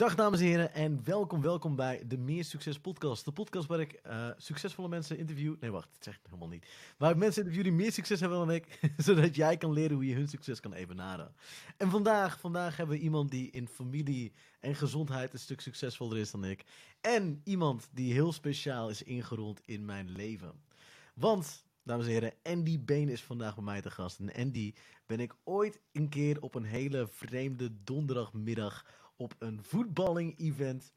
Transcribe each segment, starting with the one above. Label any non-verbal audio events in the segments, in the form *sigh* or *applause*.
Dag dames en heren en welkom, welkom bij de Meer Succes podcast. De podcast waar ik uh, succesvolle mensen interview. Nee, wacht, dat zeg ik helemaal niet. Waar ik mensen interview die meer succes hebben dan ik, *laughs* zodat jij kan leren hoe je hun succes kan evenaren. En vandaag, vandaag hebben we iemand die in familie en gezondheid een stuk succesvoller is dan ik. En iemand die heel speciaal is ingerond in mijn leven. Want Dames en heren, Andy Been is vandaag bij mij te gast. En Andy ben ik ooit een keer op een hele vreemde donderdagmiddag op een voetballing-event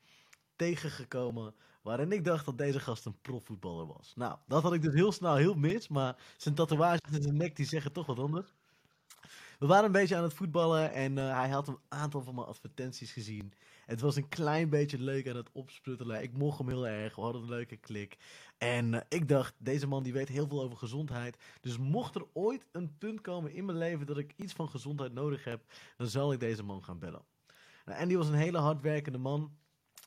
tegengekomen. Waarin ik dacht dat deze gast een profvoetballer was. Nou, dat had ik dus heel snel heel mis. Maar zijn tatoeages en zijn nek die zeggen toch wat anders. We waren een beetje aan het voetballen en uh, hij had een aantal van mijn advertenties gezien. Het was een klein beetje leuk aan het opsputtelen. Ik mocht hem heel erg. We hadden een leuke klik. En uh, ik dacht, deze man die weet heel veel over gezondheid. Dus mocht er ooit een punt komen in mijn leven dat ik iets van gezondheid nodig heb, dan zal ik deze man gaan bellen. Nou, Andy was een hele hardwerkende man.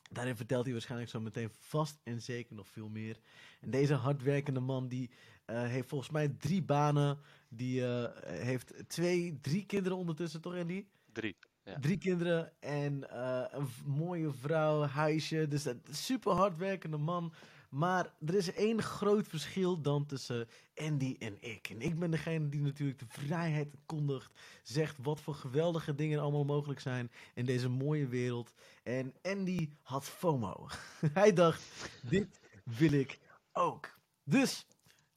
Daarin vertelt hij waarschijnlijk zo meteen vast en zeker nog veel meer. En deze hardwerkende man die uh, heeft volgens mij drie banen. Die uh, heeft twee, drie kinderen ondertussen, toch Andy? Drie. Ja. Drie kinderen en uh, een mooie vrouw, huisje. Dus een super hardwerkende man. Maar er is één groot verschil dan tussen Andy en ik. En ik ben degene die natuurlijk de vrijheid kondigt. Zegt wat voor geweldige dingen allemaal mogelijk zijn in deze mooie wereld. En Andy had FOMO. *laughs* Hij dacht, dit wil ik ook. Dus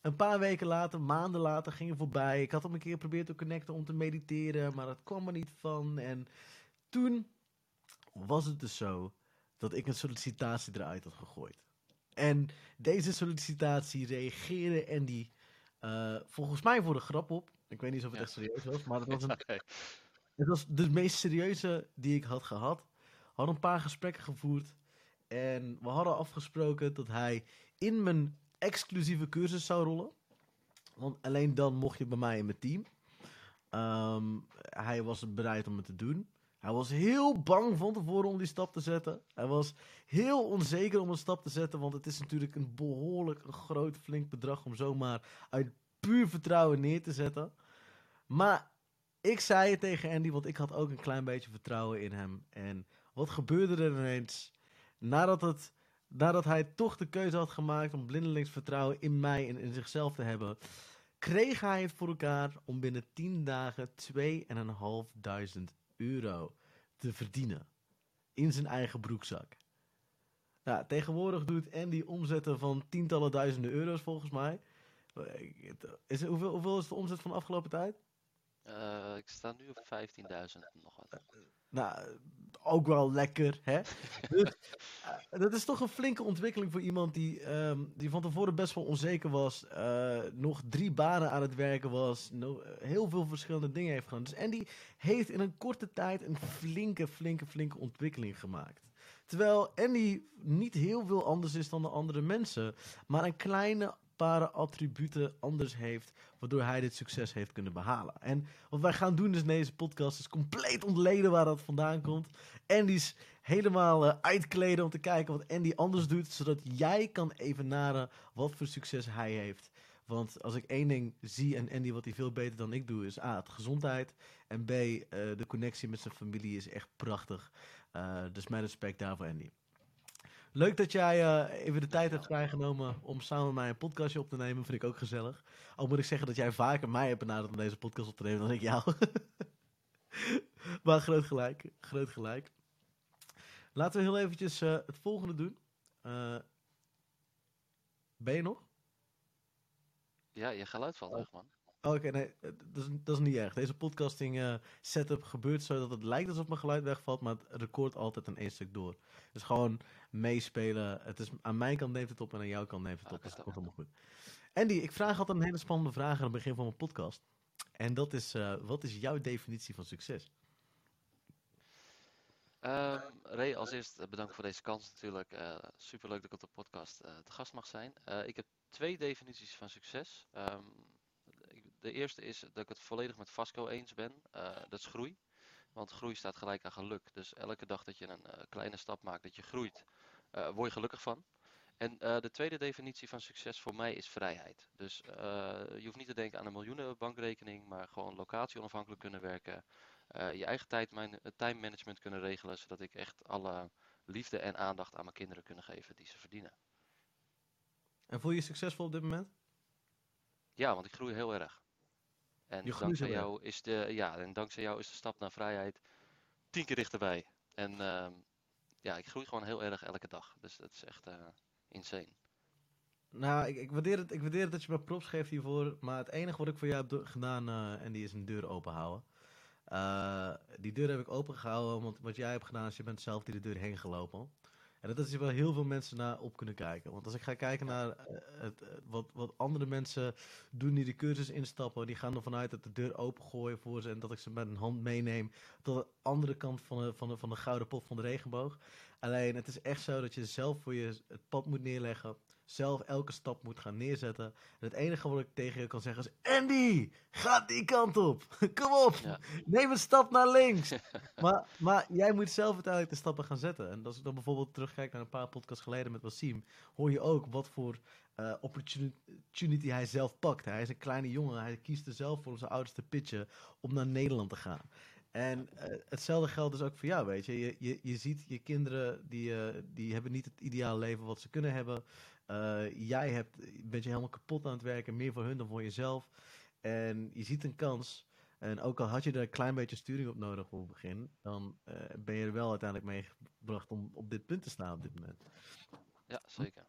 een paar weken later, maanden later, ging er voorbij. Ik had hem een keer geprobeerd te connecten om te mediteren, maar dat kwam er niet van. En toen was het dus zo dat ik een sollicitatie eruit had gegooid. En deze sollicitatie reageerde Andy uh, volgens mij voor de grap op. Ik weet niet of het ja. echt serieus was, maar het was, een, *laughs* okay. het was de meest serieuze die ik had gehad. Had een paar gesprekken gevoerd. En we hadden afgesproken dat hij in mijn exclusieve cursus zou rollen. Want alleen dan mocht je bij mij in mijn team. Um, hij was bereid om het te doen. Hij was heel bang van tevoren om die stap te zetten. Hij was heel onzeker om een stap te zetten. Want het is natuurlijk een behoorlijk een groot, flink bedrag om zomaar uit puur vertrouwen neer te zetten. Maar ik zei het tegen Andy, want ik had ook een klein beetje vertrouwen in hem. En wat gebeurde er ineens? Nadat, het, nadat hij toch de keuze had gemaakt om blindelings vertrouwen in mij en in zichzelf te hebben, kreeg hij het voor elkaar om binnen 10 dagen 2.500 euro te verdienen. In zijn eigen broekzak. Nou, tegenwoordig doet Andy omzetten van tientallen duizenden euro's volgens mij. Is, hoeveel, hoeveel is de omzet van de afgelopen tijd? Uh, ik sta nu op 15.000 nog wat. Nou, ook wel lekker, hè? dus, uh, dat is toch een flinke ontwikkeling voor iemand die, um, die van tevoren best wel onzeker was. nog drie banen aan het werken was. No, heel veel verschillende dingen heeft gedaan. Dus Andy heeft in een korte tijd een flinke, flinke, flinke ontwikkeling gemaakt. Terwijl Andy niet heel veel anders is dan de andere mensen. Maar een kleine paar attributen anders heeft, waardoor hij dit succes heeft kunnen behalen. En wat wij gaan doen dus in deze podcast is compleet ontleden waar dat vandaan komt. Andy's helemaal uh, uitkleden om te kijken wat Andy anders doet, zodat jij kan evenaren wat voor succes hij heeft. Want als ik één ding zie en Andy wat hij veel beter dan ik doe, is A, het gezondheid. En B, uh, de connectie met zijn familie is echt prachtig. Uh, dus mijn respect daarvoor, Andy. Leuk dat jij uh, even de tijd hebt vrijgenomen om samen met mij een podcastje op te nemen. Vind ik ook gezellig. Al moet ik zeggen dat jij vaker mij hebt benaderd om deze podcast op te nemen dan ik jou. *laughs* maar groot gelijk. Groot gelijk. Laten we heel eventjes uh, het volgende doen. Uh, ben je nog? Ja, je geluid valt weg, man. Oké, okay, nee, dat is, dat is niet erg. Deze podcasting uh, setup gebeurt zo dat het lijkt alsof mijn geluid wegvalt, maar het recordt altijd een één stuk door. Dus gewoon meespelen. Het is, aan mijn kant neemt het op en aan jouw kant neemt het op. Dus dat komt helemaal goed. Andy, ik vraag altijd een hele spannende vraag aan het begin van mijn podcast. En dat is, uh, wat is jouw definitie van succes? Um, Ray, als eerst bedankt voor deze kans natuurlijk. Uh, superleuk dat ik op de podcast te gast mag zijn. ik heb twee definities van succes. Um, de eerste is dat ik het volledig met Vasco eens ben. Uh, dat is groei. Want groei staat gelijk aan geluk. Dus elke dag dat je een uh, kleine stap maakt, dat je groeit, uh, word je gelukkig van. En de tweede definitie van succes voor mij is vrijheid. Dus je hoeft niet te denken aan een miljoenen bankrekening, maar gewoon locatie onafhankelijk kunnen werken. eh, je eigen tijd, mijn eh, time management kunnen regelen, zodat ik echt alle liefde en aandacht aan mijn kinderen kunnen geven die ze verdienen. En voel je je succesvol op dit moment? Ja, want ik groei heel erg. En dankzij jou is de, ja, en dankzij jou is de stap naar vrijheid tien keer dichterbij. En ehm, ja, ik groei gewoon heel erg elke dag. Dus dat is echt eh, insane. Nou, ik, ik, waardeer het, ik waardeer het dat je me props geeft hiervoor. Maar het enige wat ik voor jou heb gedaan, eh, en die is een deur openhouden. Eh die deur heb ik opengehouden, want wat jij hebt gedaan is je bent zelf die de deur heen gelopen. En dat is waar heel veel mensen naar op kunnen kijken. Want als ik ga kijken naar eh, het, eh, wat, wat andere mensen doen die de cursus instappen, die gaan ervan uit dat de deur opengooien voor ze en dat ik ze met een hand meeneem tot de andere kant van de, van de, van de gouden pot van de regenboog. Alleen het is echt zo dat je zelf voor je het pad moet neerleggen, zelf elke stap moet gaan neerzetten. En het enige wat ik tegen je kan zeggen is: Andy, ga die kant op. *laughs* Kom op, Ja. neem een stap naar links. *laughs* maar, maar jij moet zelf uiteindelijk de stappen gaan zetten. En als ik dan bijvoorbeeld terugkijk naar een paar podcasts geleden met Wassim, hoor je ook wat voor eh, opportunity hij zelf pakt. Hij is een kleine jongen, hij kiest er zelf voor om zijn ouders te pitchen om naar Nederland te gaan. En eh, hetzelfde geldt dus ook voor jou, weet je. Je, je, je ziet je kinderen, die, eh, die hebben niet het ideale leven wat ze kunnen hebben. Eh, jij hebt, bent je helemaal kapot aan het werken, meer voor hun dan voor jezelf. En je ziet een kans. En ook al had je er een klein beetje sturing op nodig voor het begin, dan eh, ben je er wel uiteindelijk mee gebracht om op dit punt te staan op dit moment. Ja, zeker.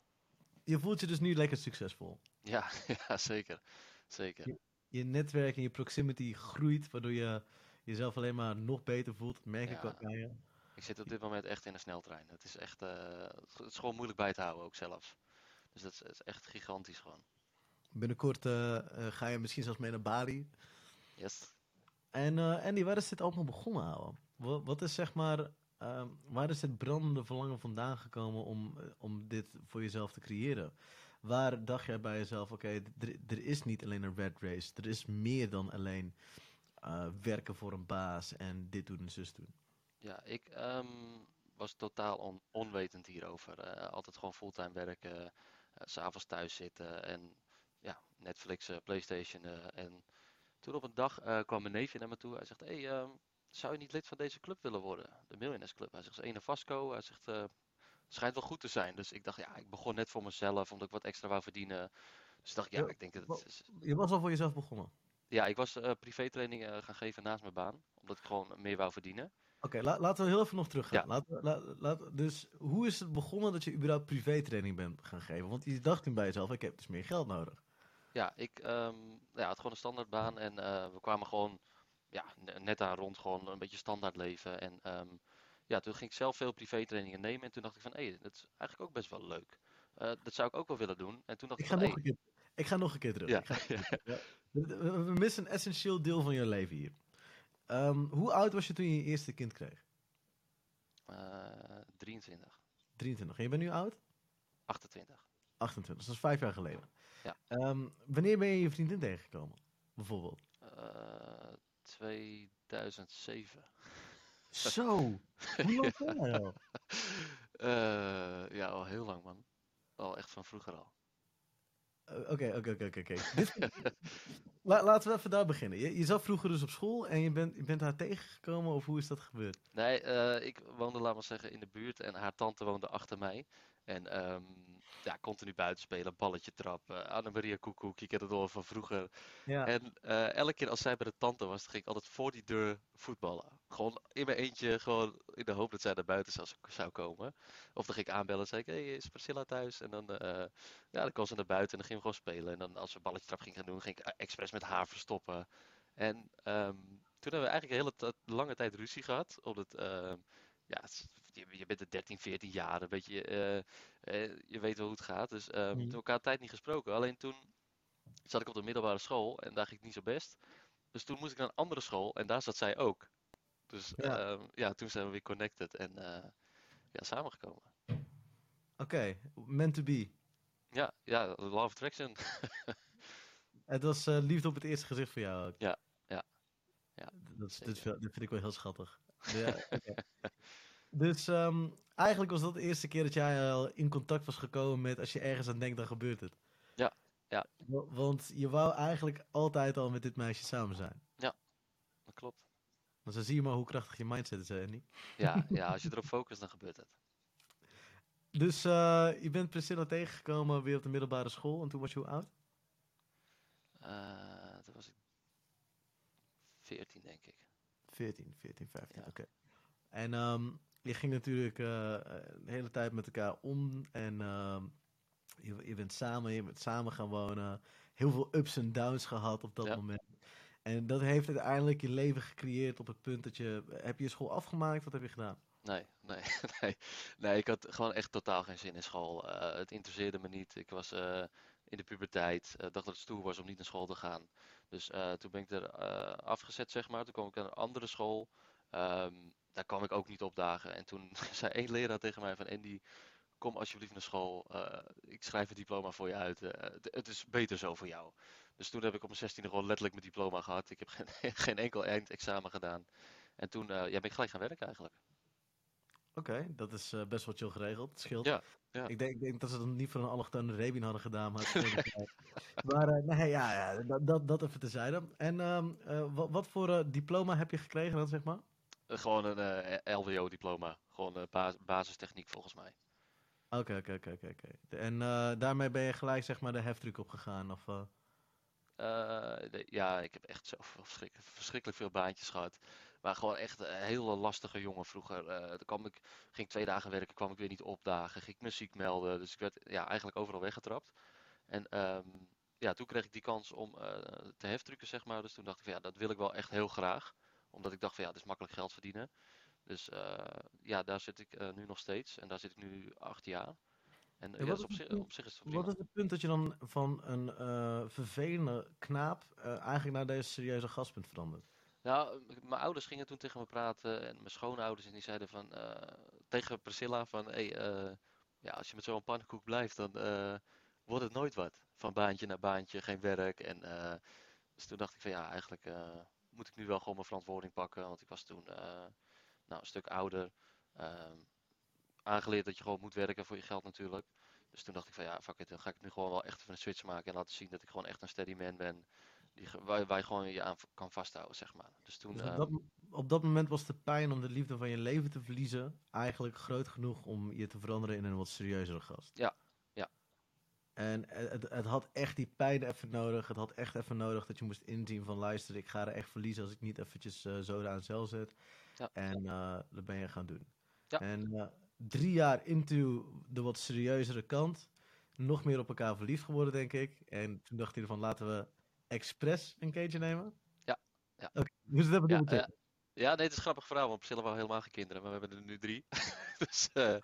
Je voelt je dus nu lekker succesvol. Ja, *laughs* ja zeker. Zeker. Je netwerk en je proximity groeit, waardoor je jezelf alleen maar nog beter voelt. Dat merk ik ook aan je. Ik zit op dit moment echt in een sneltrein. Het is echt, eh, het is gewoon moeilijk bij te houden ook zelfs. Dus dat is, echt gigantisch gewoon. Binnenkort eh, eh, ga je misschien zelfs mee naar Bali. Yes. En eh, Andy, waar is dit allemaal begonnen, ouwe? Wat, wat is zeg maar, ehm, waar is het brandende verlangen vandaan gekomen om, om dit voor jezelf te creëren? Waar dacht jij bij jezelf, oké, er- er is niet alleen een red race, er is meer dan alleen werken voor een baas en dit doen en zus doen. Ja, ik ehm, was totaal on- onwetend hierover. Altijd gewoon fulltime werken, s'avonds thuis zitten en ja, Netflix, eh, PlayStation. eh, en toen op een dag eh, kwam mijn neefje naar me toe. Hij zegt: Hey, ehm, zou je niet lid van deze club willen worden? De Millionaires Club. Hij zegt: "Het is Ene Vasco. Hij zegt: eh, schijnt wel goed te zijn. Dus ik dacht: Ja, ik begon net voor mezelf omdat ik wat extra wou verdienen. Dus dacht: Ja, Ja, ik denk dat het is. Je was al voor jezelf begonnen. Ja, ik was eh privétraining eh, gaan geven naast mijn baan, omdat ik gewoon meer wou verdienen. Oké, la- laten we heel even nog teruggaan. Ja. Laten la- dus hoe is het begonnen dat je überhaupt privétraining bent gaan geven? Want je dacht toen bij jezelf, ik heb dus meer geld nodig. Ja, ik ehm, ja, had gewoon een standaardbaan en eh, we kwamen gewoon ja, ne- net daar rond, gewoon een beetje standaard leven. En ehm, ja, toen ging ik zelf veel privétrainingen nemen en toen dacht ik van, hé, dat is eigenlijk ook best wel leuk. Eh, dat zou ik ook wel willen doen. En toen dacht Ik ik ga van, nog een keer, ik ga nog een keer terug. ja, *laughs* we missen een essentieel deel van je leven hier. Ehm, hoe oud was je toen je je eerste kind kreeg? eh, 23, 23. En je bent nu oud? 28. 28. Dat is vijf jaar geleden. Ja. Ehm, wanneer ben je je vriendin tegengekomen? Bijvoorbeeld. Eh, 2007. Zo! Hoe lang *laughs* al? Eh, ja, al heel lang man. Al echt van vroeger al. Eh, Oké, oké, oké, oké, *laughs* Laten we even daar beginnen. Je, je zat vroeger dus op school en je bent, je bent haar tegengekomen of hoe is dat gebeurd? Nee, eh, ik woonde, laat maar zeggen, in de buurt en haar tante woonde achter mij. En ehm, ja, continu buiten spelen, balletje trappen, Annemaria Koekoek, je kent het al van vroeger. Ja. En eh, elke keer als zij bij de tante was, ging ik altijd voor die deur voetballen. Gewoon in mijn eentje, gewoon in de hoop dat zij naar buiten zou, zou komen. Of dan ging ik aanbellen en zei ik, hey, is Priscilla thuis? En dan, eh, ja, dan kwam ze naar buiten en dan gingen we gewoon spelen. En dan als we balletje trap gingen gaan doen, ging ik eh, expres met haar verstoppen. En ehm, toen hebben we eigenlijk een hele lange tijd ruzie gehad. Omdat, ehm, ja, je, je bent er 13, 14 jaar, een beetje, eh, eh, je weet wel hoe het gaat. Dus ehm Mhm. toen hebben we elkaar een tijd niet gesproken. Alleen toen zat ik op de middelbare school en daar ging het niet zo best. Dus toen moest ik naar een andere school en daar zat zij ook. Dus Ja. ja, ja toen zijn we weer connected en eh, ja, samengekomen. Oké, meant to be. Ja, ja, Love Attraction. *laughs* Het was liefde op het eerste gezicht voor jou ook. Ja, ja, ja, Dat, is- dit, zeker. vind- dit vind ik wel heel schattig. Ja. *laughs* Dus ehm, eigenlijk was dat de eerste keer dat jij al in contact was gekomen met als je ergens aan denkt, dan gebeurt het. Ja, ja. Wa- Want je wou eigenlijk altijd al met dit meisje samen zijn. Dat klopt. Want dan zie je maar hoe krachtig je mindset is, hè, Andy. Ja, ja, als je erop focust, dan gebeurt het. Dus eh, je bent Priscilla tegengekomen weer op de middelbare school. En toen was je hoe oud? Eh, toen was ik 14, denk ik. 14, 14, 15, Ja. oké. En ehm, je ging natuurlijk eh, de hele tijd met elkaar om. En ehm, je, je bent samen, je bent samen gaan wonen. Heel veel ups en downs gehad op dat Ja. moment. En dat heeft uiteindelijk je leven gecreëerd op het punt dat je... Heb je je school afgemaakt? Wat heb je gedaan? Nee, nee, *laughs* nee. Nee, ik had gewoon echt totaal geen zin in school. Eh, het interesseerde me niet. Ik was eh, in de puberteit. eh, dacht dat het stoer was om niet naar school te gaan. Dus eh, toen ben ik er eh, afgezet, zeg maar. Toen kwam ik naar een andere school. Ehm, daar kwam ik ook niet opdagen. En toen *laughs* zei één leraar tegen mij van... Andy, kom alsjeblieft naar school. Eh, ik schrijf het diploma voor je uit. Eh, het, het is beter zo voor jou. Dus toen heb ik op mijn 16e gewoon letterlijk mijn diploma gehad. Ik heb *laughs* geen, geen enkel eindexamen gedaan. En toen eh, ja, ben ik gelijk gaan werken eigenlijk. Oké, dat is best wel chill geregeld. Het scheelt. Ja, ja. Ik, denk, ik denk dat ze dat niet voor een allochtone Rebien hadden gedaan, maar het. *laughs* Maar nee, ja, ja dat, dat, dat even tezijde. En ehm, eh, wat, wat voor diploma heb je gekregen dan, zeg maar? Eh, Gewoon een eh, LWO-diploma. Gewoon eh, bas- basistechniek volgens mij. Oké, oké, oké, oké. En daarmee ben je gelijk zeg maar de heftruck opgegaan? Of, eh, Eh, de- ja, ik heb echt zo verschrikkelijk, verschrikkelijk veel baantjes gehad. Maar gewoon echt een hele lastige jongen vroeger. Eh dan kwam ik, ging ik twee dagen werken, kwam ik weer niet opdagen. Ging ik me ziek melden. Dus ik werd ja, eigenlijk overal weggetrapt. En ehm, ja, toen kreeg ik die kans om te heftrucken, zeg maar. Dus toen dacht ik van ja, dat wil ik wel echt heel graag. Omdat ik dacht van ja, dat is makkelijk geld verdienen. Dus eh, ja, daar zit ik eh, nu nog steeds. En daar zit ik nu acht jaar. En En ja, wat dus is op, het zich, op zich is het wat is het punt dat je dan van een eh, vervelende knaap eigenlijk naar deze serieuze gast bent veranderd? Nou, mijn ouders gingen toen tegen me praten en mijn schoonouders en die zeiden van tegen Priscilla van hey, ja, als je met zo'n pannenkoek blijft, dan wordt het nooit wat. Van baantje naar baantje, geen werk. En, dus toen dacht ik van ja, eigenlijk moet ik nu wel gewoon mijn verantwoording pakken, want ik was toen eh, nou, een stuk ouder. Ehm, aangeleerd dat je gewoon moet werken voor je geld natuurlijk. Dus toen dacht ik van ja, fuck it, dan ga ik nu gewoon wel echt even een switch maken en laten zien dat ik gewoon echt een steady man ben. Die, waar, waar je gewoon je aan kan vasthouden, zeg maar. Dus toen, Dus op, ehm, dat, op dat moment was de pijn om de liefde van je leven te verliezen eigenlijk groot genoeg om je te veranderen in een wat serieuzere gast. Ja. En het, het had echt die pijn even nodig. Het had echt even nodig dat je moest inzien van luister, ik ga er echt verliezen als ik niet eventjes eh zo aan cel zet. Ja. En eh, dat ben je gaan doen. Ja. En eh, drie jaar into de wat serieuzere kant, nog meer op elkaar verliefd geworden, denk ik. En toen dacht hij ervan, laten we expres een keertje nemen. Ja, ja. Oké, dus dat hebben we Ja, ja. Nee, het is een grappig verhaal, want Priscilla wou helemaal geen kinderen, maar we hebben er nu drie. *laughs* dus eh,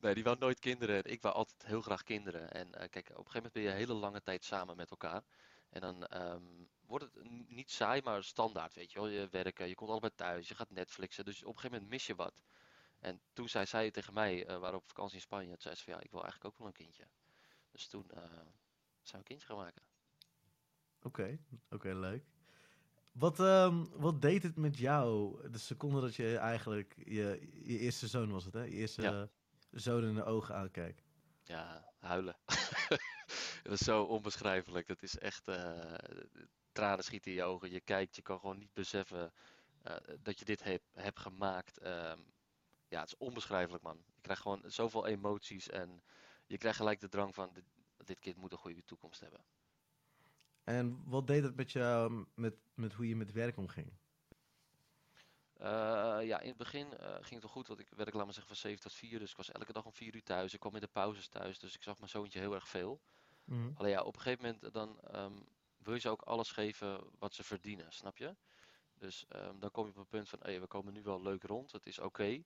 nee, die wou nooit kinderen. En ik wou altijd heel graag kinderen. En eh, kijk, op een gegeven moment ben je een hele lange tijd samen met elkaar. En dan ehm, wordt het niet saai, maar standaard, weet je wel. Je werken, je komt allebei thuis, je gaat Netflixen, dus op een gegeven moment mis je wat. En toen zei zij tegen mij, eh, we waren op vakantie in Spanje, toen zei ze van ja, ik wil eigenlijk ook wel een kindje. Dus toen eh, zijn we een kindje gaan maken. Oké, oké, leuk. Wat, ehm, wat deed het met jou de seconde dat je eigenlijk je, je eerste zoon was het, hè? Je eerste Ja. Zoon in de ogen aankijkt. Ja, huilen. *laughs* Dat is zo onbeschrijfelijk. Dat is echt, eh, tranen schieten in je ogen. Je kijkt, je kan gewoon niet beseffen eh, dat je dit hebt gemaakt. Ehm, ja, het is onbeschrijfelijk, man. Je krijgt gewoon zoveel emoties en je krijgt gelijk de drang van, dit, dit kind moet een goede toekomst hebben. En wat deed het met jou, met, met hoe je met werk omging? Eh, ja, in het begin eh, ging het wel goed, want ik werk, laat maar zeggen, van 7 tot 4. Dus ik was elke dag om 4 uur thuis. Ik kwam in de pauzes thuis, dus ik zag mijn zoontje heel erg veel. Mhm. Alleen ja, op een gegeven moment dan ehm, wil je ze ook alles geven wat ze verdienen, snap je? Dus ehm, dan kom je op een punt van, hey, we komen nu wel leuk rond, het is oké.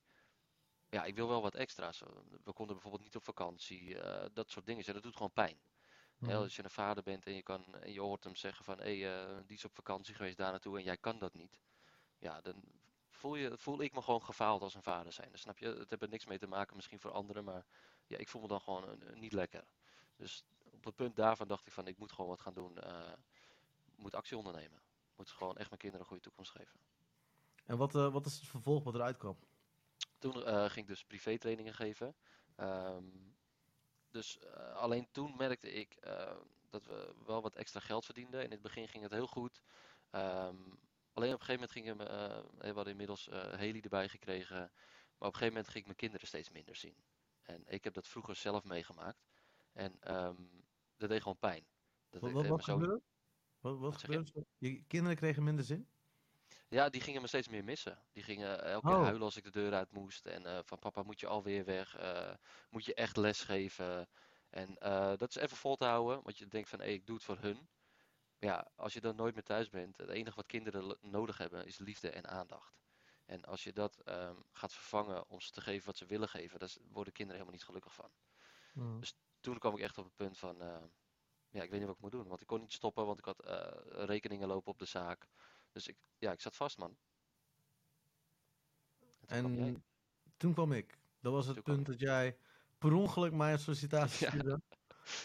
Ja, ik wil wel wat extra's. We konden bijvoorbeeld niet op vakantie, eh, dat soort dingen. Ja, dat doet gewoon pijn. Mhm. als je een vader bent en je, kan, en je hoort hem zeggen van, hé, hey, die is op vakantie geweest daar naartoe en jij kan dat niet. Ja, dan voel, je, voel ik me gewoon gefaald als een vader zijn. snap je? Het heeft er niks mee te maken misschien voor anderen, maar ja, ik voel me dan gewoon eh, niet lekker. Dus op het punt daarvan dacht ik van, ik moet gewoon wat gaan doen. eh, moet actie ondernemen. Moet gewoon echt mijn kinderen een goede toekomst geven. En wat, eh, wat is het vervolg wat eruit kwam? Toen ging ik dus privé trainingen geven. Ehm, dus alleen toen merkte ik dat we wel wat extra geld verdienden. In het begin ging het heel goed. Ehm, Alleen op een gegeven moment gingen we, eh, we hadden inmiddels eh Haley erbij gekregen. Maar op een gegeven moment ging ik mijn kinderen steeds minder zien. En ik heb dat vroeger zelf meegemaakt. En ehm, dat deed gewoon pijn. Dat Wat, wat, eh, wat gebeurde? Wat, wat Wat zeg je? gebeurde? Je kinderen kregen minder zin? Ja, die gingen me steeds meer missen. Die gingen elke keer Oh. huilen als ik de deur uit moest. En eh, van papa, moet je alweer weg? Eh, moet je echt les geven? En eh, dat is even vol te houden, want je denkt van, hé, ik doe het voor hun. Maar ja, als je dan nooit meer thuis bent, het enige wat kinderen nodig hebben is liefde en aandacht. En als je dat ehm, gaat vervangen om ze te geven wat ze willen geven, daar worden kinderen helemaal niet gelukkig van. Mm. Toen kwam ik echt op het punt van, eh, ja, ik weet niet wat ik moet doen. Want ik kon niet stoppen, want ik had eh, rekeningen lopen op de zaak. Dus ik, ja, ik zat vast, man. En toen kwam toen ik. Dat was het Toen punt dat jij per ongeluk mij een sollicitatie *laughs* Ja. stuurde.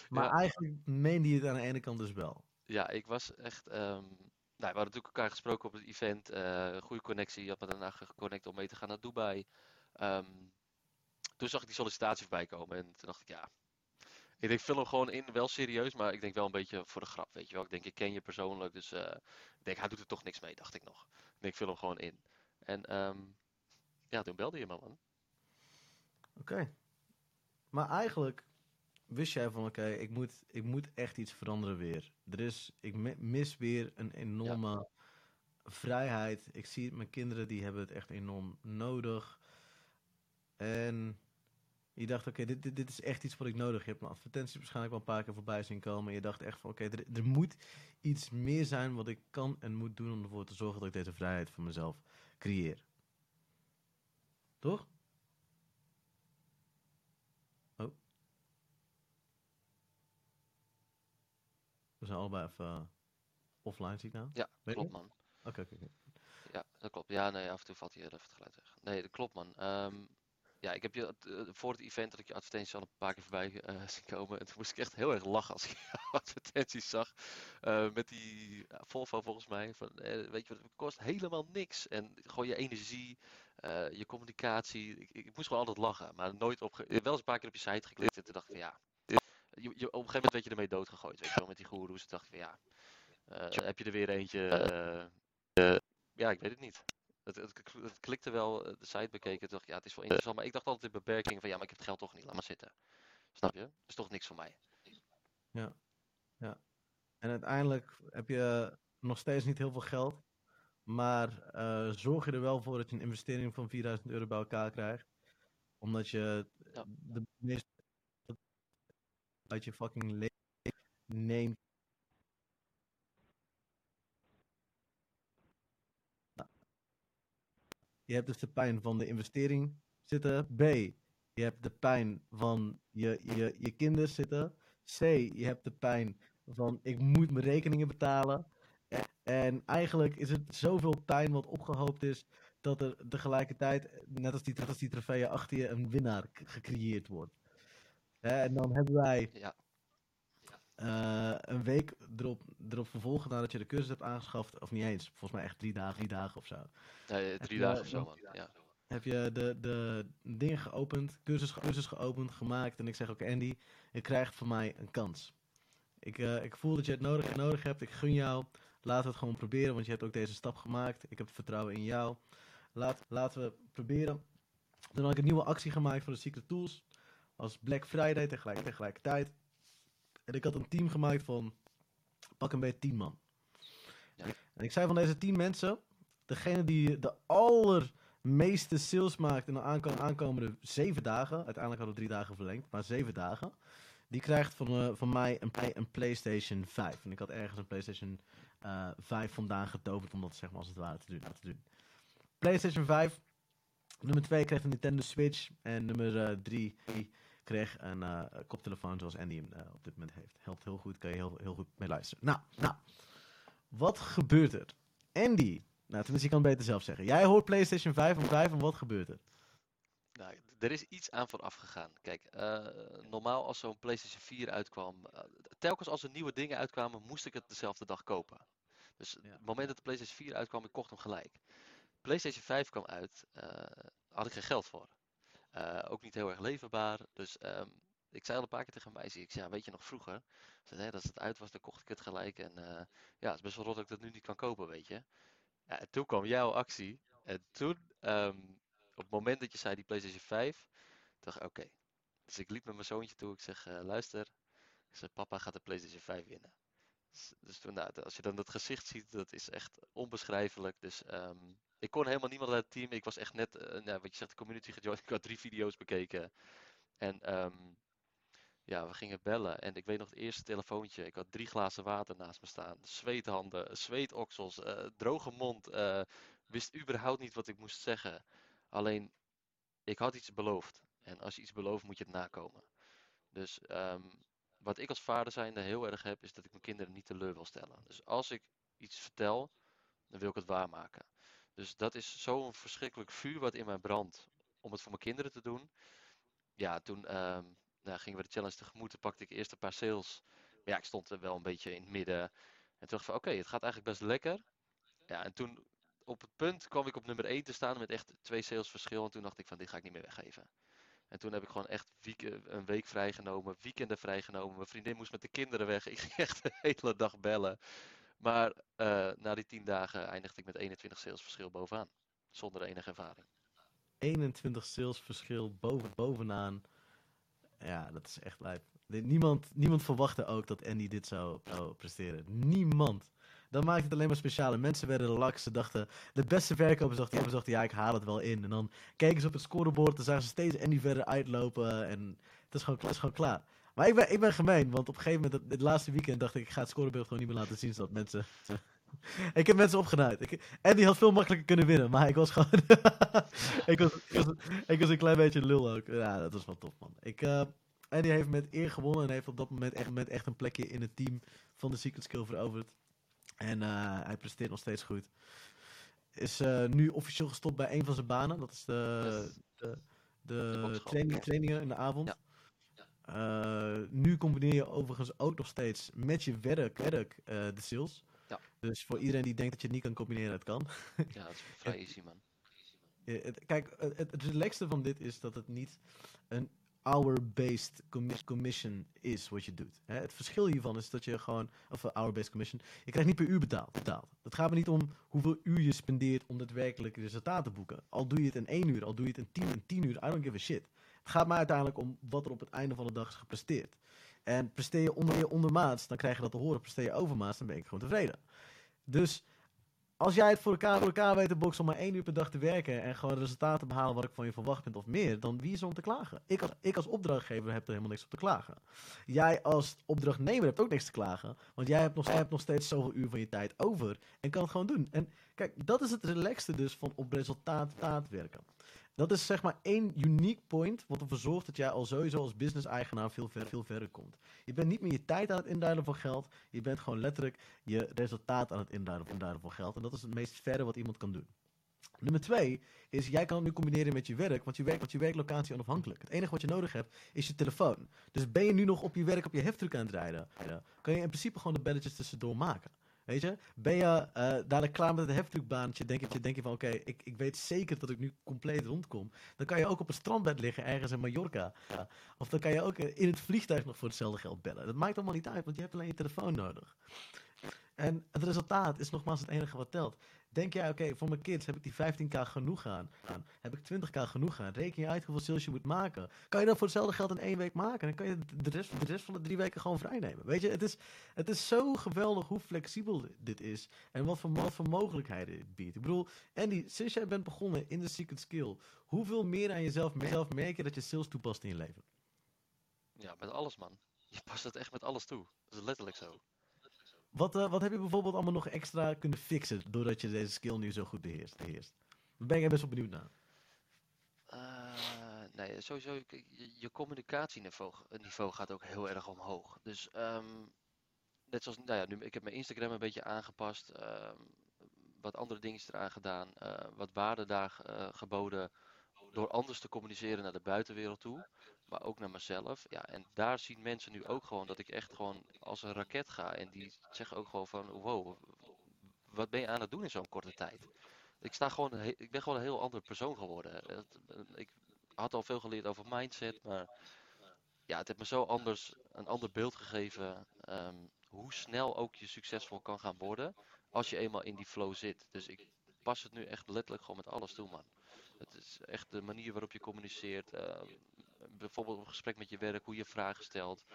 Maar Ja. eigenlijk meende je het aan de ene kant dus wel. Ja, ik was echt. ehm, nou, we hadden natuurlijk elkaar gesproken op het event. eh goede connectie. Je had me daarna geconnect om mee te gaan naar Dubai. Ehm, toen zag ik die sollicitatie voorbij komen. En toen dacht ik, ja. Ik denk, vul hem gewoon in. Wel serieus, maar ik denk wel een beetje voor de grap. Weet je wel. Ik denk, ik ken je persoonlijk. Dus eh, ik denk, hij doet er toch niks mee, dacht ik nog. Ik denk, vul hem gewoon in. En ehm, ja, toen belde je me, man. Oké. Maar eigenlijk wist jij van oké, ik, moet, ik moet echt iets veranderen weer. Er is, ik mi- mis weer een enorme vrijheid. Ik zie mijn kinderen, die hebben het echt enorm nodig. En je dacht, oké, dit, dit, dit is echt iets wat ik nodig heb. Mijn advertenties waarschijnlijk wel een paar keer voorbij zien komen. En je dacht echt van, oké, er, er moet iets meer zijn wat ik kan en moet doen om ervoor te zorgen dat ik deze vrijheid voor mezelf creëer. Toch? We zijn allebei even eh, offline, zie ik nou. Ja, je? klopt, man. Oké, oké. Ja, dat klopt. Ja, nee, af en toe valt hier even het geluid weg. Nee, dat klopt, man. Ehm, ja, ik heb je eh, voor het event dat ik je advertenties al een paar keer voorbij eh, *laughs* zien komen. En toen moest ik echt heel erg lachen als ik *laughs* jouw advertenties zag. Eh, met die Volvo volgens mij. Van, weet je wat, het kost helemaal niks. En gewoon je energie, je communicatie. Ik, ik moest gewoon altijd lachen. Maar nooit op. Wel eens een paar keer op je site geklikt. En toen dacht ik van ja. Je, je, op een gegeven moment werd je ermee doodgegooid. Weet je wel, met die goeroes. Dacht ik van ja. eh, heb je er weer eentje. eh, eh, ja, ik weet het niet. Het, het, het klikte wel, de site bekeken, toen dacht ik, ja, het is wel interessant. Maar ik dacht altijd in beperking van, ja, maar ik heb het geld toch niet, laat maar zitten. Snap je? Dat is toch niks voor mij. En uiteindelijk heb je nog steeds niet heel veel geld. Maar zorg je er wel voor dat je een investering van 4000 euro bij elkaar krijgt. Omdat je Ja. de meeste uit je fucking leven neemt. Nou. Je hebt dus de pijn van de investering zitten. B. Je hebt de pijn van je, je, je kinderen zitten. C. Je hebt de pijn van ik moet mijn rekeningen betalen. E- En eigenlijk is het zoveel pijn wat opgehoopt is, dat er tegelijkertijd, net als die, net als die trofeeën achter je, een winnaar gecreëerd wordt. En dan hebben wij Ja, eh, een week erop, erop vervolgen nadat je de cursus hebt aangeschaft, of niet eens, volgens mij echt drie dagen, drie dagen of zo. nee, drie dagen of zo, man. Ja. Heb je de, de dingen geopend, cursus, cursus geopend, gemaakt en ik zeg ook Andy, je krijgt van mij een kans. Ik, eh, ik voel dat je het nodig, nodig hebt, ik gun jou, laten we het gewoon proberen, want je hebt ook deze stap gemaakt. Ik heb vertrouwen in jou. Laat, laten we proberen. Toen had ik een nieuwe actie gemaakt voor de Secret Tools. Als Black Friday tegelijk, tegelijkertijd. En ik had een team gemaakt van pak een beetje 10 man. Ja. En ik zei van deze 10 mensen, degene die de allermeeste sales maakt in de aanko- aankomende 7 dagen, uiteindelijk hadden we 3 dagen verlengd, maar 7 dagen, die krijgt van, eh, van mij een, play- een PlayStation 5. En ik had ergens een PlayStation eh 5 vandaan getoverd om dat zeg maar als het ware te doen. Te doen. PlayStation 5. Nummer 2 kreeg een Nintendo Switch. En nummer 3 kreeg een eh, koptelefoon zoals Andy hem eh, op dit moment heeft. Helpt heel goed, kan je heel, heel goed mee luisteren. Nou, nou. Wat gebeurt er? Andy. Nou, tenminste, je kan het beter zelf zeggen. Jij hoort PlayStation 5 om 5 en wat gebeurt er? Nou, er is iets aan vooraf gegaan. Kijk, eh, normaal als zo'n PlayStation 4 uitkwam, telkens als er nieuwe dingen uitkwamen, moest ik het dezelfde dag kopen. Dus Ja. het moment dat de PlayStation 4 uitkwam, ik kocht hem gelijk. PlayStation 5 kwam uit, had ik geen geld voor. Eh, ook niet heel erg leverbaar. Dus ehm, ik zei al een paar keer tegen mij, ik zei, ja, weet je nog vroeger? Zei, als het uit was, dan kocht ik het gelijk. En eh, ja, het is best wel rot dat ik dat nu niet kan kopen, weet je. Ja, en toen kwam jouw actie. En toen, ehm, op het moment dat je zei die PlayStation 5, dacht ik, oké. Dus ik liep met mijn zoontje toe. Ik zeg, eh, luister. Ik zeg, papa gaat de PlayStation 5 winnen. Dus, dus toen, nou, als je dan dat gezicht ziet, dat is echt onbeschrijfelijk. Dus ehm, ik kon helemaal niemand uit het team. Ik was echt net, uh, nou, wat je zegt, de community gejoined. *laughs* Ik had drie video's bekeken. En ehm, ja, we gingen bellen. En ik weet nog het eerste telefoontje. Ik had drie glazen water naast me staan. Zweethanden, zweetoksels, uh, droge mond. Uh, wist überhaupt niet wat ik moest zeggen. Alleen, ik had iets beloofd. En als je iets belooft, moet je het nakomen. Dus um, wat ik als vader zijnde heel erg heb, is dat ik mijn kinderen niet teleur wil stellen. Dus als ik iets vertel, dan wil ik het waarmaken. Dus dat is zo'n verschrikkelijk vuur wat in mij brandt om het voor mijn kinderen te doen. Ja, toen um, nou, gingen we de challenge tegemoet. Toen pakte ik eerst een paar sales. Maar ja, ik stond er wel een beetje in het midden. En toen dacht van, oké, het gaat eigenlijk best lekker. Ja, en toen op het punt kwam ik op nummer 1 te staan met echt twee sales verschil. En toen dacht ik van, dit ga ik niet meer weggeven. En toen heb ik gewoon echt een week vrijgenomen, weekenden vrijgenomen. Mijn vriendin moest met de kinderen weg. Ik ging *laughs* echt de hele dag bellen. Maar uh, na die 10 dagen eindigde ik met 21 sales verschil bovenaan. Zonder enige ervaring. 21 sales verschil boven, bovenaan. Ja, dat is echt lijp. Niemand, niemand verwachtte ook dat Andy dit zou, presteren. Niemand. Dan maakte het alleen maar speciale. Mensen werden relaxed. Ze dachten, de beste verkopers dachten, dachten, ja, ik haal het wel in. En dan keken ze op het scorebord. Dan zagen ze steeds Andy verder uitlopen. En het is gewoon, het is gewoon klaar. Maar ik ben, ik ben gemeen, want op een gegeven moment, het, laatste weekend, dacht ik, ik ga het scorebeeld gewoon niet meer laten zien, zodat mensen... *laughs* ik heb mensen opgenaaid. Ik, Andy had veel makkelijker kunnen winnen, maar ik was gewoon... *laughs* ik, was, ik, was, ik, was, een klein beetje lul ook. Ja, dat was wel tof, man. Ik, uh, Andy heeft met eer gewonnen en heeft op dat moment echt, met echt een plekje in het team van de Secret Skill veroverd. En uh, hij presteert nog steeds goed. Is uh, nu officieel gestopt bij een van zijn banen. Dat is de, de, de, de training, trainingen in de avond. Ja. Uh, nu combineer je overigens ook nog steeds met je werk, werk de sales. Ja. Dus voor iedereen die denkt dat je het niet kan combineren, het kan. Ja, dat is vrij easy, man. Kijk, het, het relaxte van dit is dat het niet een hour-based commission is wat je doet. Het verschil hiervan is dat je gewoon, of een hour-based commission, je krijgt niet per uur betaald, betaald. Het gaat me niet om hoeveel uur je spendeert om daadwerkelijk resultaten te boeken. Al doe je het in één uur, al doe je het in tien, in tien uur, I don't give a shit. Het gaat mij uiteindelijk om wat er op het einde van de dag is gepresteerd. En presteer je onder ondermaats, dan krijg je dat te horen. Presteer je overmaats, dan ben ik gewoon tevreden. Dus als jij het voor elkaar, voor elkaar weet te boksen om maar één uur per dag te werken en gewoon resultaten behalen wat ik van je verwacht ben of meer, dan wie is er om te klagen? Ik als, ik als opdrachtgever heb er helemaal niks op te klagen. Jij als opdrachtnemer hebt ook niks te klagen, want jij hebt nog, nog steeds zoveel uur van je tijd over en kan het gewoon doen. En kijk, dat is het relaxte dus van op resultaat werken. Dat is zeg maar één unique point wat ervoor zorgt dat jij al sowieso als business-eigenaar veel, ver, veel verder komt. Je bent niet meer je tijd aan het induiden van geld. Je bent gewoon letterlijk je resultaat aan het induiden, induiden van geld. En dat is het meest verre wat iemand kan doen. Nummer twee is, jij kan het nu combineren met je werk, want je, werk, want je werklocatie onafhankelijk. Het enige wat je nodig hebt, is je telefoon. Dus ben je nu nog op je werk op je heftruck aan het rijden, kan je in principe gewoon de belletjes tussendoor maken. Weet je, ben je uh, dadelijk klaar met het heftruckbaantje, denk je, denk je van oké, ik, ik weet zeker dat ik nu compleet rondkom. Dan kan je ook op een strandbed liggen ergens in Mallorca. Ja. Of dan kan je ook in het vliegtuig nog voor hetzelfde geld bellen. Dat maakt allemaal niet uit, want je hebt alleen je telefoon nodig. En het resultaat is nogmaals het enige wat telt. Denk jij, oké, voor mijn kids heb ik die 15k genoeg aan. Heb ik 20k genoeg aan. Reken je uit hoeveel sales je moet maken. Kan je dat voor hetzelfde geld in één week maken. Dan kan je de rest, de rest van de drie weken gewoon vrij nemen. Weet je, het is, het is zo geweldig hoe flexibel dit is. En wat voor, wat voor mogelijkheden het biedt. Ik bedoel, Andy, sinds jij bent begonnen in de Secret Skill. Hoeveel meer aan jezelf, jezelf merk je dat je sales toepast in je leven? Ja, met alles man. *laughs* Je past het echt met alles toe. Dat is letterlijk zo. Wat, uh, wat heb je bijvoorbeeld allemaal nog extra kunnen fixen doordat je deze skill nu zo goed beheerst? beheerst? Ben ik best wel benieuwd naar. Uh, nee, sowieso, je, communicatieniveau niveau gaat ook heel erg omhoog. Dus um, net zoals, nou ja, nu, ik heb mijn Instagram een beetje aangepast. Um, wat andere dingetjes eraan gedaan. Wat waarde daar geboden door anders te communiceren naar de buitenwereld toe maar ook naar mezelf. Ja, en daar zien mensen nu ook gewoon dat ik echt gewoon als een raket ga. En die zeggen ook gewoon van, wow, wat ben je aan het doen in zo'n korte tijd? Ik, sta gewoon, ik ben gewoon een heel andere persoon geworden. Ik had al veel geleerd over mindset, maar ja, het heeft me zo anders, een ander beeld gegeven. Um, hoe snel ook je succesvol kan gaan worden als je eenmaal in die flow zit. Dus ik pas het nu echt letterlijk gewoon met alles toe, man. Het is echt de manier waarop je communiceert. eh, bijvoorbeeld een gesprek met je werk, hoe je vragen stelt.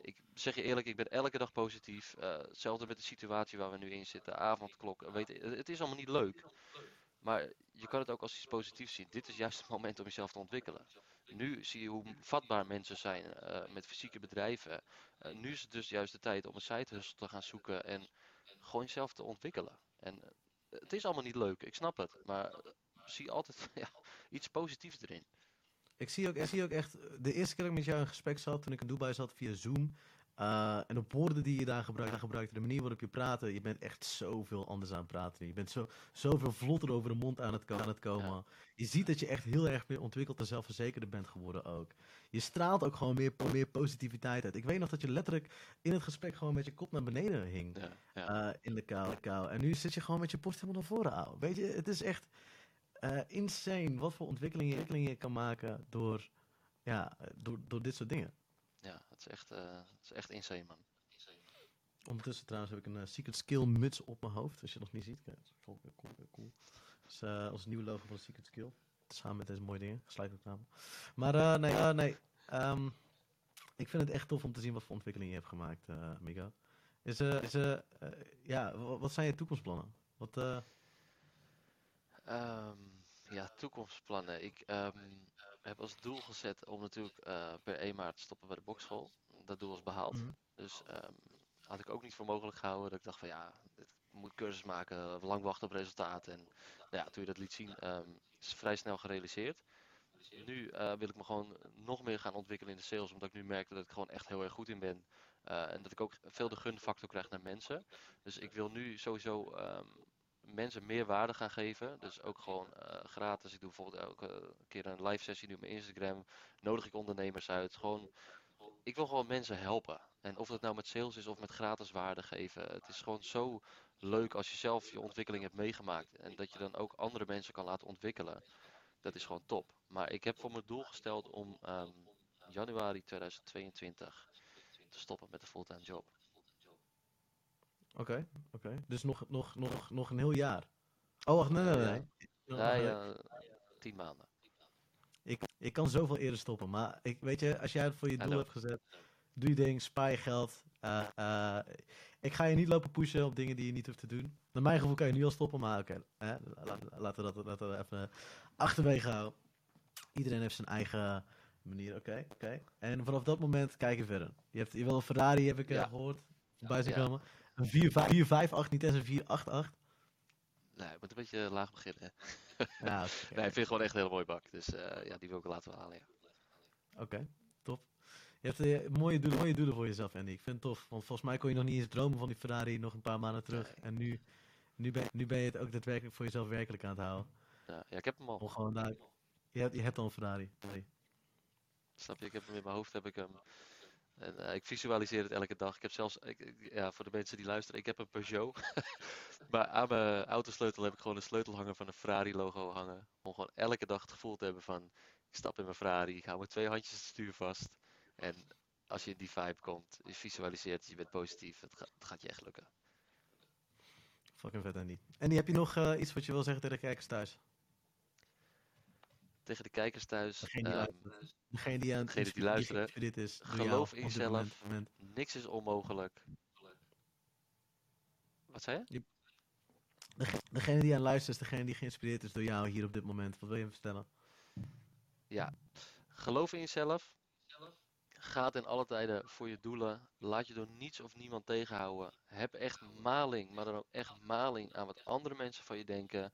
Ik zeg je eerlijk, ik ben elke dag positief. Eh, hetzelfde met de situatie waar we nu in zitten, avondklok. Weet, het is allemaal niet leuk. Maar je kan het ook als iets positiefs zien. Dit is juist het moment om jezelf te ontwikkelen. Nu zie je hoe vatbaar mensen zijn eh, met fysieke bedrijven. Eh, nu is het dus juist de tijd om een side te gaan zoeken en gewoon jezelf te ontwikkelen. En het is allemaal niet leuk, ik snap het. Maar zie altijd *laughs* ja, iets positiefs erin. Ik zie, ook, ik zie ook echt, de eerste keer dat ik met jou in gesprek zat, toen ik in Dubai zat via Zoom, eh, en de woorden die je daar gebruikt, gebruikte, de manier waarop je praatte, je bent echt zoveel anders aan het praten. Je bent zo, zoveel vlotter over de mond aan het, ko- aan het komen. Je ziet dat je echt heel erg meer ontwikkeld en zelfverzekerder bent geworden ook. Je straalt ook gewoon meer, meer positiviteit uit. Ik weet nog dat je letterlijk in het gesprek gewoon met je kop naar beneden hing. Ja, ja. eh, in de kou, kou. En nu zit je gewoon met je borst helemaal naar voren, ouwe. Weet je, het is echt eh, insane wat voor ontwikkelingen, ontwikkelingen je kan maken door, ja, door, door dit soort dingen. ja het, is echt, eh, het is echt insane, man. Ondertussen trouwens heb ik een eh, Secret Skill muts op mijn hoofd. Als je het nog niet ziet. Dat is cool. cool, eh, ons nieuwe logo van Secret Skill. Samen met deze mooie dingen. Sluitreclame. Maar eh, nee, eh, nee. ehm, ik vind het echt tof om te zien wat voor ontwikkelingen je hebt gemaakt, Amigo. Is, eh, is, ja, wa- wat zijn je toekomstplannen? Wat, eh, Ehm, ja, toekomstplannen. Ik ehm, heb als doel gezet om natuurlijk eh, per 1 maart te stoppen bij de bokschool. Dat doel was behaald. Mhm. Dus ehm, had ik ook niet voor mogelijk gehouden. Dat ik dacht van ja, dit ik moet cursus maken, lang wachten op resultaten. En nou ja, toen je dat liet zien, ehm, is het vrij snel gerealiseerd. Nu eh, wil ik me gewoon nog meer gaan ontwikkelen in de sales, omdat ik nu merk dat ik gewoon echt heel erg goed in ben. Eh, en dat ik ook veel de gunfactor krijg naar mensen. Dus ik wil nu sowieso mensen meer waarde gaan geven. Dus ook gewoon eh, gratis. Ik doe bijvoorbeeld elke keer een live sessie nu op mijn Instagram. Nodig ik ondernemers uit. Gewoon, ik wil gewoon mensen helpen. En of dat nou met sales is of met gratis waarde geven. Het is gewoon zo leuk als je zelf je ontwikkeling hebt meegemaakt. En dat je dan ook andere mensen kan laten ontwikkelen. Dat is gewoon top. Maar ik heb voor mijn doel gesteld om ehm, januari 2022 te stoppen met de fulltime job. Oké, oké. Dus nog, nog, nog, nog een heel jaar. Oh, wacht, nee, nee, nee. Nog- Ja, nog- ja, tien maanden. Ik, ik kan zoveel eerder stoppen, maar ik, weet je, als jij het voor je doel hebt gezet, doe je ding, spaar je geld. Eh, eh, ik ga je niet lopen pushen op dingen die je niet hoeft te doen. Naar mijn gevoel kan je nu al stoppen, maar oké, hè, laten, laten we dat laten we even achterwege houden. Iedereen heeft zijn eigen manier, oké, oké. En vanaf dat moment kijk je verder. Je hebt je wil een Ferrari, heb ik eh, Ja. gehoord, voorbij zien Ja. komen. Een 458, niet eens een 488. Nee, je moet een beetje laag beginnen. Ja. Nee, ik vind gewoon echt een hele mooie bak. Dus eh, ja, die wil ik laten halen. Ja. Oké, top. Je hebt eh, mooie, doelen, mooie doelen voor jezelf, Andy. Ik vind het tof. Want volgens mij kon je nog niet eens dromen van die Ferrari nog een paar maanden terug. Nee. En nu, nu, ben, nu ben je het ook daadwerkelijk voor jezelf werkelijk aan het houden. Ja, ja, ik heb hem al. Om gewoon daar... Je hebt, je hebt al een Ferrari. Nee. Snap je? Ik heb hem in mijn hoofd, heb ik hem. En eh, ik visualiseer het elke dag. Ik heb zelfs, ik, ja, voor de mensen die luisteren, ik heb een Peugeot. *laughs* maar aan mijn autosleutel heb ik gewoon een sleutelhanger van een Ferrari logo hangen. Om gewoon elke dag het gevoel te hebben van, ik stap in mijn Ferrari, ik hou met twee handjes het stuur vast. En als je in die vibe komt, je visualiseert, je bent positief, het, gaat- het gaat je echt lukken. Fucking vet, Andy. Andy, heb je nog eh, iets wat je wil zeggen tegen de kijkers thuis? Tegen de kijkers thuis, Degene die ehm, luisteren. Degene die aan Degene luisteren, is. geloof in jezelf. niks is onmogelijk. Wat zei je? Dege- Degene die aan het luisteren is degene die geïnspireerd is door jou hier op dit moment. Wat wil je hem vertellen? Geloof in jezelf. Ga in alle tijden voor je doelen. Laat je door niets of niemand tegenhouden. Heb echt maling, maar dan ook echt maling aan wat andere mensen van je denken.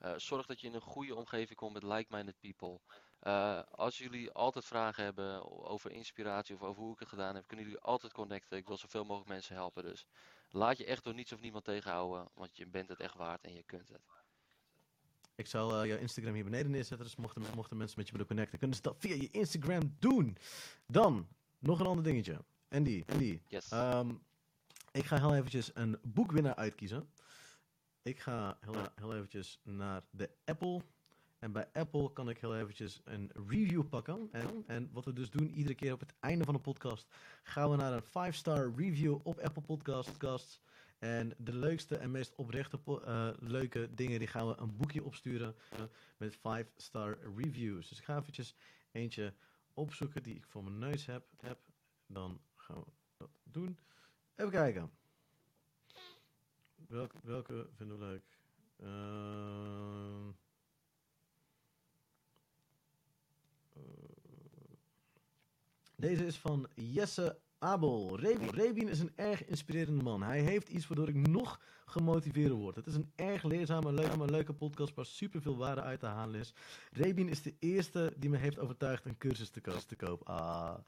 Eh, zorg dat je in een goede omgeving komt met like-minded people. Eh, als jullie altijd vragen hebben over inspiratie of over hoe ik het gedaan heb, kunnen jullie altijd connecten. Ik wil zoveel mogelijk mensen helpen. Dus laat je echt door niets of niemand tegenhouden, want je bent het echt waard en je kunt het. Ik zal eh, jouw Instagram hier beneden neerzetten. Dus mochten, mochten mensen met je willen connecten, kunnen ze dat via je Instagram doen. Dan, nog een ander dingetje. Andy, Andy. Yes. ehm, ik ga heel eventjes een boekwinnaar uitkiezen. Ik ga heel, heel eventjes naar de Apple. En bij Apple kan ik heel eventjes een review pakken. En, en wat we dus doen, iedere keer op het einde van de podcast gaan we naar een 5-star review op Apple Podcasts. En de leukste en meest oprechte eh, leuke dingen, die gaan we een boekje opsturen met 5-star reviews. Dus ik ga eventjes eentje opzoeken die ik voor mijn neus heb. heb. Dan gaan we dat doen. Even kijken. Welke, welke vinden we leuk? Ehm, eh, deze is van Jesse Abel. Rebien is een erg inspirerende man. Hij heeft iets waardoor ik nog gemotiveerder word. Het is een erg leerzame, leuke, leuke podcast waar superveel waarde uit te halen is. Rebien is de eerste die me heeft overtuigd een cursus te, ko- te kopen. Ah.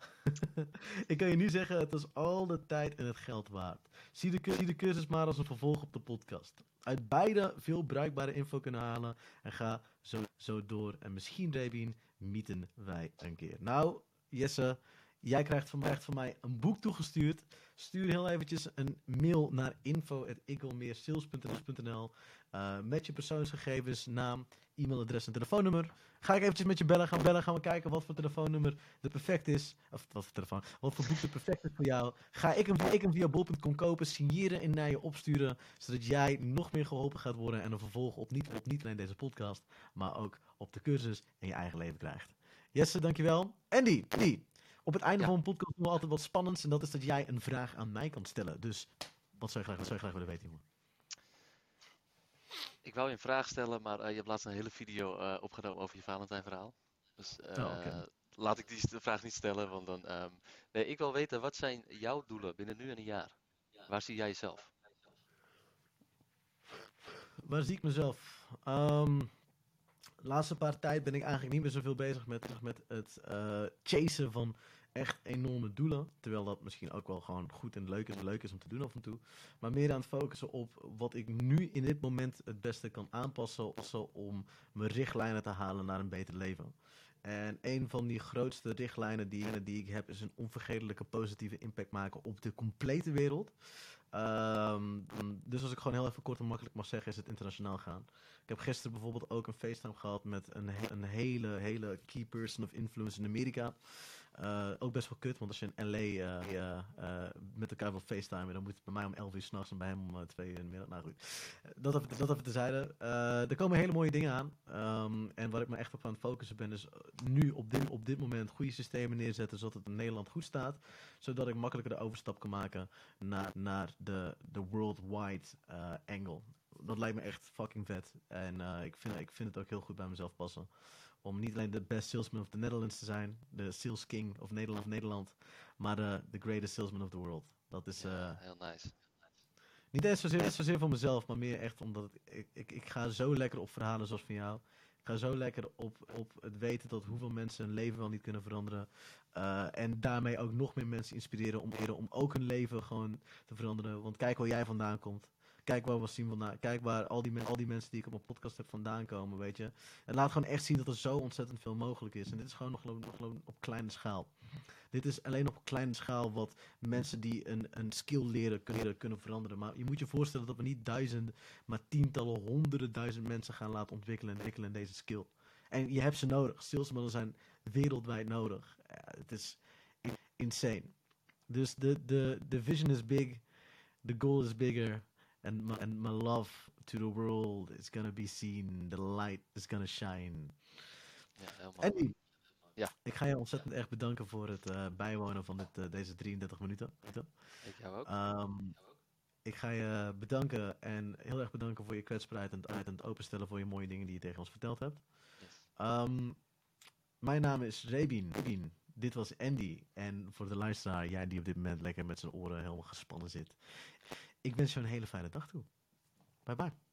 *laughs* ik kan je nu zeggen, het is al de tijd en het geld waard. Zie de, zie de cursus maar als een vervolg op de podcast. Uit beide veel bruikbare info kunnen halen. En ga zo, zo door. En misschien, Rebien, mieten wij een keer. Nou, Jesse, jij krijgt van mij, van mij een boek toegestuurd. Stuur heel eventjes een mail naar info.ikwilmeersales.nl eh met je persoonsgegevens, naam, e-mailadres en telefoonnummer. Ga ik eventjes met je bellen, gaan bellen, gaan we kijken wat voor telefoonnummer de perfect is. Of wat voor telefoon, wat voor boek de perfect is voor jou. Ga ik hem, via bol.com kopen, signeren en naar je opsturen. Zodat jij nog meer geholpen gaat worden en een vervolg op niet, op niet alleen deze podcast, maar ook op de cursus en je eigen leven krijgt. Jesse, dankjewel. Andy, Andy, op het einde Ja. van een podcast doen we altijd wat spannends. En dat is dat jij een vraag aan mij kan stellen. Dus wat zou je graag, wat zou je graag willen weten, jongen? Ik wou je een vraag stellen, maar eh, je hebt laatst een hele video eh, opgenomen over je Valentijn-verhaal. Dus eh, Oh, laat ik die vraag niet stellen, want dan... ehm, nee, ik wil weten, wat zijn jouw doelen binnen nu en een jaar? Waar zie jij jezelf? Waar zie ik mezelf? Ehm, laatste paar tijd ben ik eigenlijk niet meer zoveel bezig met, met het eh chasen van echt enorme doelen. Terwijl dat misschien ook wel gewoon goed en leuk is, leuk is om te doen af en toe. Maar meer aan het focussen op wat ik nu in dit moment het beste kan aanpassen. Om mijn richtlijnen te halen naar een beter leven. En een van die grootste richtlijnen die, ik heb is een onvergetelijke positieve impact maken op de complete wereld. Ehm, dus als ik gewoon heel even kort en makkelijk mag zeggen, is het internationaal gaan. Ik heb gisteren bijvoorbeeld ook een FaceTime gehad met een, een hele, hele key person of influence in Amerika. Eh, ook best wel kut, want als je in LA eh, eh, met elkaar wil FaceTimen, dan moet het bij mij om 11 uur s'nachts en bij hem om eh, 2 uur in de middag. Nou dat even, dat even tezijde. Er komen hele mooie dingen aan. Ehm, en waar ik me echt op aan het focussen ben, is nu op dit, op dit moment goede systemen neerzetten, zodat het in Nederland goed staat. Zodat ik makkelijker de overstap kan maken naar, naar de, de worldwide angle. Dat lijkt me echt fucking vet. En ik, vind, ik vind het ook heel goed bij mezelf passen. Om niet alleen de best salesman of the Netherlands te zijn, de sales king of Nederland, Nederland, maar de the greatest salesman of the world. Dat is Ja, eh, heel nice. niet eens zozeer, zozeer voor mezelf, maar meer echt omdat ik, ik, ik, ik ga zo lekker op verhalen zoals van jou. Ik ga zo lekker op, op het weten dat hoeveel mensen hun leven wel niet kunnen veranderen. Eh, en daarmee ook nog meer mensen inspireren om, om ook hun leven gewoon te veranderen. Want kijk waar jij vandaan komt. Kijk waar we zien vandaan. Kijk waar al die, al die mensen die ik op mijn podcast heb vandaan komen, weet je. Het laat gewoon echt zien dat er zo ontzettend veel mogelijk is. En dit is gewoon nog nog gewoon op kleine schaal. Dit is alleen op kleine schaal wat mensen die een, een skill leren kunnen, kunnen veranderen. Maar je moet je voorstellen dat we niet duizenden, maar tientallen, honderden duizend mensen gaan laten ontwikkelen en ontwikkelen deze skill. En je hebt ze nodig. Salesmannen zijn wereldwijd nodig. Ja, het is insane. Dus de, de, de vision is big, the goal is bigger, and my, and my love to the world is gonna be seen. The light is gonna shine. Ja, mooi. Andy, Ja. ik ga je ontzettend erg bedanken voor het eh, bijwonen van dit, eh, deze 33 minuten. Ik jou ook. Ehm, ik ga je bedanken en heel erg bedanken voor je kwetsbaarheid en het, uit en het openstellen voor je mooie dingen die je tegen ons verteld hebt. Yes. Ehm, mijn naam is. Rebien. Dit was Andy. En voor de luisteraar, jij die op dit moment lekker met zijn oren helemaal gespannen zit. Ik wens je een hele fijne dag toe. Bye bye.